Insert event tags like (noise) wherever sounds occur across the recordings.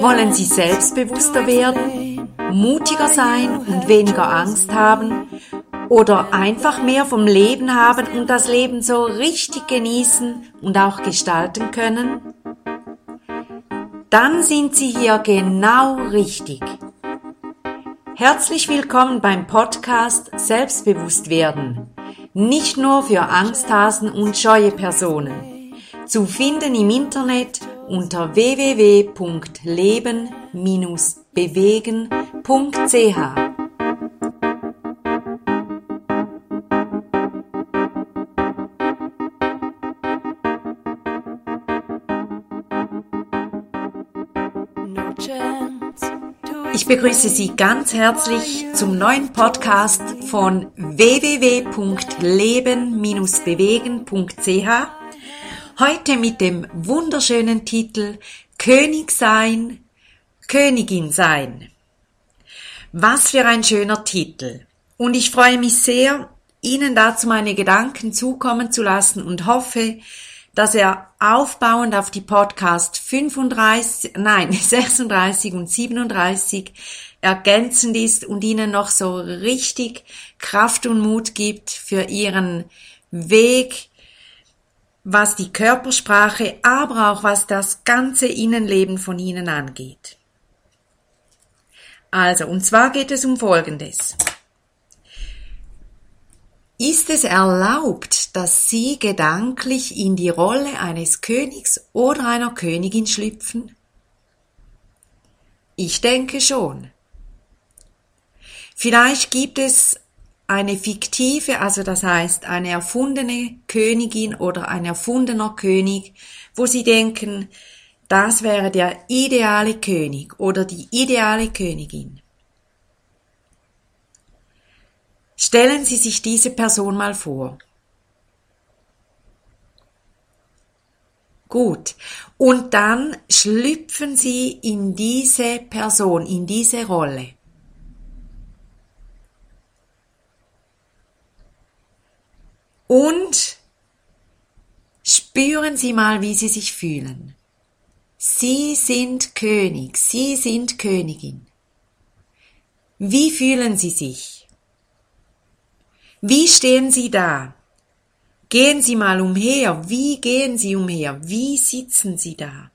Wollen Sie selbstbewusster werden, mutiger sein und weniger Angst haben oder einfach mehr vom Leben haben und das Leben so richtig genießen und auch gestalten können? Dann sind Sie hier genau richtig. Herzlich willkommen beim Podcast Selbstbewusst werden. Nicht nur für Angsthasen und scheue Personen. Zu finden im Internet unter www.leben-bewegen.ch. Ich begrüße Sie ganz herzlich zum neuen Podcast von www.leben-bewegen.ch Heute mit dem wunderschönen Titel König sein, Königin sein. Was für ein schöner Titel. Und ich freue mich sehr, Ihnen dazu meine Gedanken zukommen zu lassen und hoffe, dass er aufbauend auf die Podcast 35, nein, (laughs) 36 und 37 ergänzend ist und Ihnen noch so richtig Kraft und Mut gibt für Ihren Weg was die Körpersprache, aber auch was das ganze Innenleben von ihnen angeht. Also, und zwar geht es um Folgendes. Ist es erlaubt, dass Sie gedanklich in die Rolle eines Königs oder einer Königin schlüpfen? Ich denke schon. Vielleicht gibt es eine fiktive, also das heißt eine erfundene Königin oder ein erfundener König, wo sie denken, das wäre der ideale König oder die ideale Königin. Stellen Sie sich diese Person mal vor. Gut. Und dann schlüpfen Sie in diese Person, in diese Rolle. Und spüren Sie mal, wie Sie sich fühlen. Sie sind König, Sie sind Königin. Wie fühlen Sie sich? Wie stehen Sie da? Gehen Sie mal umher. Wie gehen Sie umher? Wie sitzen Sie da?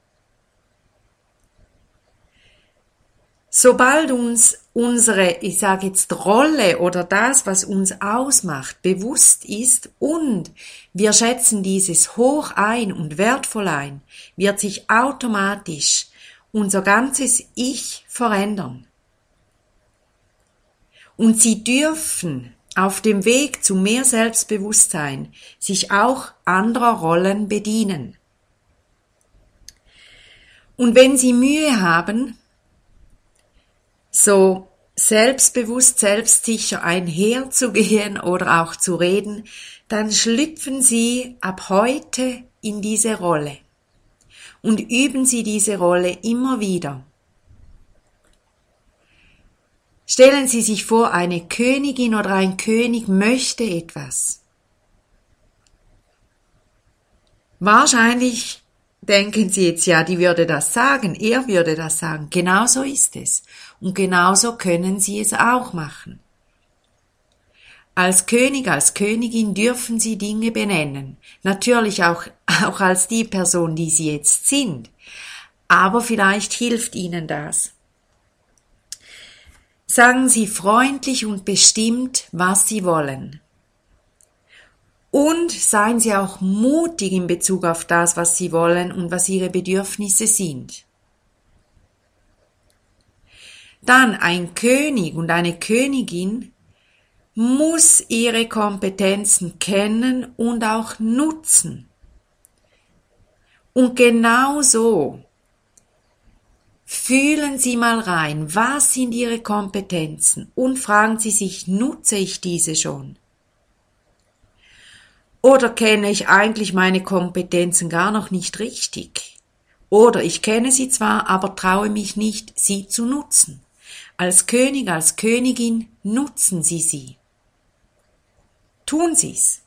Sobald uns unsere, ich sage jetzt Rolle oder das, was uns ausmacht, bewusst ist und wir schätzen dieses hoch ein und wertvoll ein, wird sich automatisch unser ganzes Ich verändern. Und Sie dürfen auf dem Weg zu mehr Selbstbewusstsein sich auch anderer Rollen bedienen. Und wenn Sie Mühe haben, so selbstbewusst, selbstsicher einherzugehen oder auch zu reden, dann schlüpfen Sie ab heute in diese Rolle und üben Sie diese Rolle immer wieder. Stellen Sie sich vor, eine Königin oder ein König möchte etwas. Wahrscheinlich denken Sie jetzt, ja, die würde das sagen, er würde das sagen. Genau so ist es. Und genauso können Sie es auch machen. Als König, als Königin dürfen Sie Dinge benennen. Natürlich auch, (laughs) auch als die Person, die Sie jetzt sind. Aber vielleicht hilft Ihnen das. Sagen Sie freundlich und bestimmt, was Sie wollen. Und seien Sie auch mutig in Bezug auf das, was Sie wollen und was Ihre Bedürfnisse sind. Dann ein König und eine Königin muss ihre Kompetenzen kennen und auch nutzen. Und genau so fühlen Sie mal rein, was sind Ihre Kompetenzen und fragen Sie sich, nutze ich diese schon? Oder kenne ich eigentlich meine Kompetenzen gar noch nicht richtig? Oder ich kenne sie zwar, aber traue mich nicht, sie zu nutzen. Als König, als Königin nutzen Sie sie. Tun Sie's.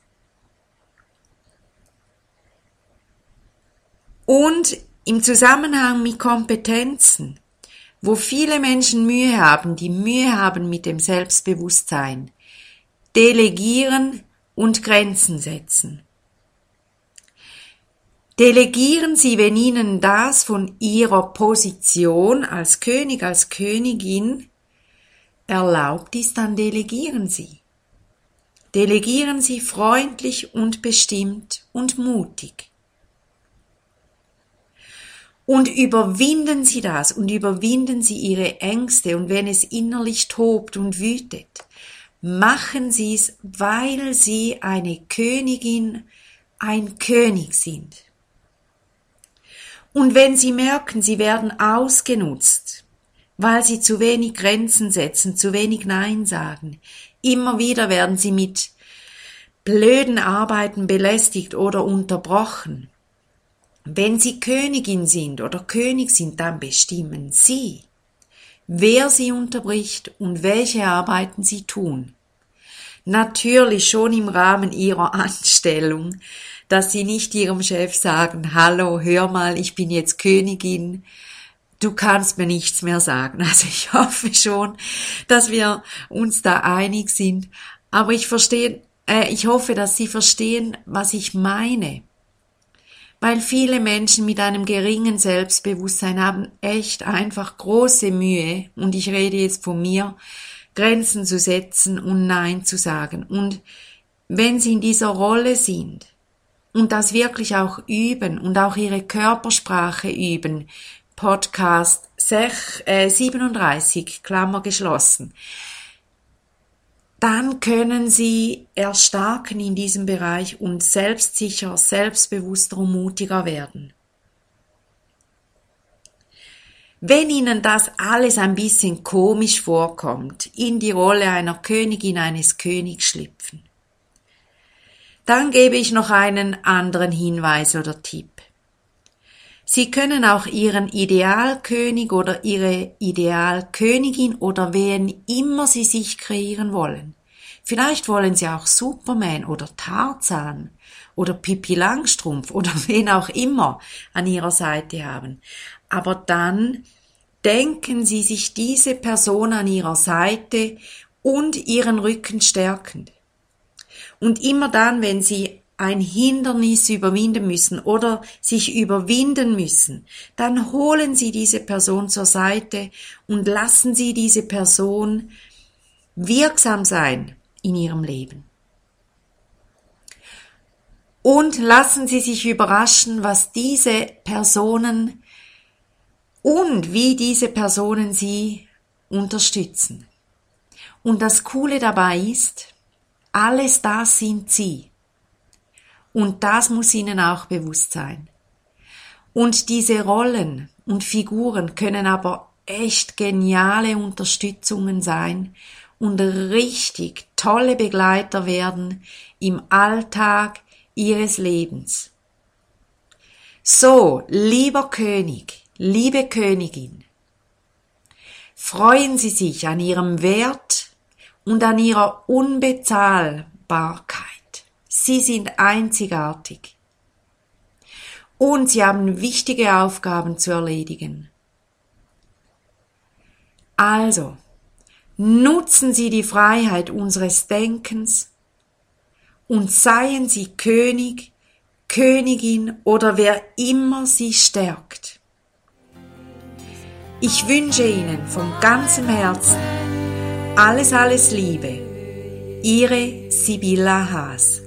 Und im Zusammenhang mit Kompetenzen wo viele Menschen Mühe haben, die Mühe haben mit dem Selbstbewusstsein. Delegieren und Grenzen setzen. Delegieren Sie, wenn Ihnen das von Ihrer Position als König, als Königin erlaubt ist, dann delegieren Sie. Delegieren Sie freundlich und bestimmt und mutig. Und überwinden Sie das und überwinden Sie Ihre Ängste und wenn es innerlich tobt und wütet, machen Sie es, weil Sie eine Königin, ein König sind. Und wenn Sie merken, Sie werden ausgenutzt, weil Sie zu wenig Grenzen setzen, zu wenig Nein sagen, immer wieder werden Sie mit blöden Arbeiten belästigt oder unterbrochen. Wenn Sie Königin sind oder König sind, dann bestimmen Sie, wer Sie unterbricht und welche Arbeiten Sie tun. Natürlich schon im Rahmen Ihrer Anstellung, dass sie nicht ihrem Chef sagen, hallo, hör mal, ich bin jetzt Königin, du kannst mir nichts mehr sagen. (laughs) Also ich hoffe schon, dass wir uns da einig sind. Aber ich verstehe, äh, ich hoffe, dass Sie verstehen, was ich meine. Weil viele Menschen mit einem geringen Selbstbewusstsein haben echt einfach große Mühe, und ich rede jetzt von mir, Grenzen zu setzen und Nein zu sagen. Und wenn sie in dieser Rolle sind, und das wirklich auch üben und auch ihre Körpersprache üben. Podcast 37, äh, Klammer geschlossen. Dann können Sie erstarken in diesem Bereich und selbstsicher, selbstbewusster und mutiger werden. Wenn Ihnen das alles ein bisschen komisch vorkommt, in die Rolle einer Königin, eines Königs schlüpfen, dann gebe ich noch einen anderen Hinweis oder Tipp. Sie können auch Ihren Idealkönig oder Ihre Idealkönigin oder wen immer Sie sich kreieren wollen. Vielleicht wollen Sie auch Superman oder Tarzan oder Pippi Langstrumpf oder (laughs) wen auch immer an Ihrer Seite haben. Aber dann denken Sie sich diese Person an Ihrer Seite und Ihren Rücken stärkend. Und immer dann, wenn sie ein Hindernis überwinden müssen oder sich überwinden müssen, dann holen Sie diese Person zur Seite und lassen Sie diese Person wirksam sein in ihrem Leben. Und lassen Sie sich überraschen, was diese Personen und wie diese Personen Sie unterstützen. Und das Coole dabei ist, alles das sind sie. Und das muss ihnen auch bewusst sein. Und diese Rollen und Figuren können aber echt geniale Unterstützungen sein und richtig tolle Begleiter werden im Alltag ihres Lebens. So, lieber König, liebe Königin, freuen Sie sich an Ihrem Wert und an ihrer Unbezahlbarkeit. Sie sind einzigartig. Und sie haben wichtige Aufgaben zu erledigen. Also, nutzen Sie die Freiheit unseres Denkens und seien Sie König, Königin oder wer immer Sie stärkt. Ich wünsche Ihnen von ganzem Herzen, alles, alles Liebe. Ihre Sibylla Haas.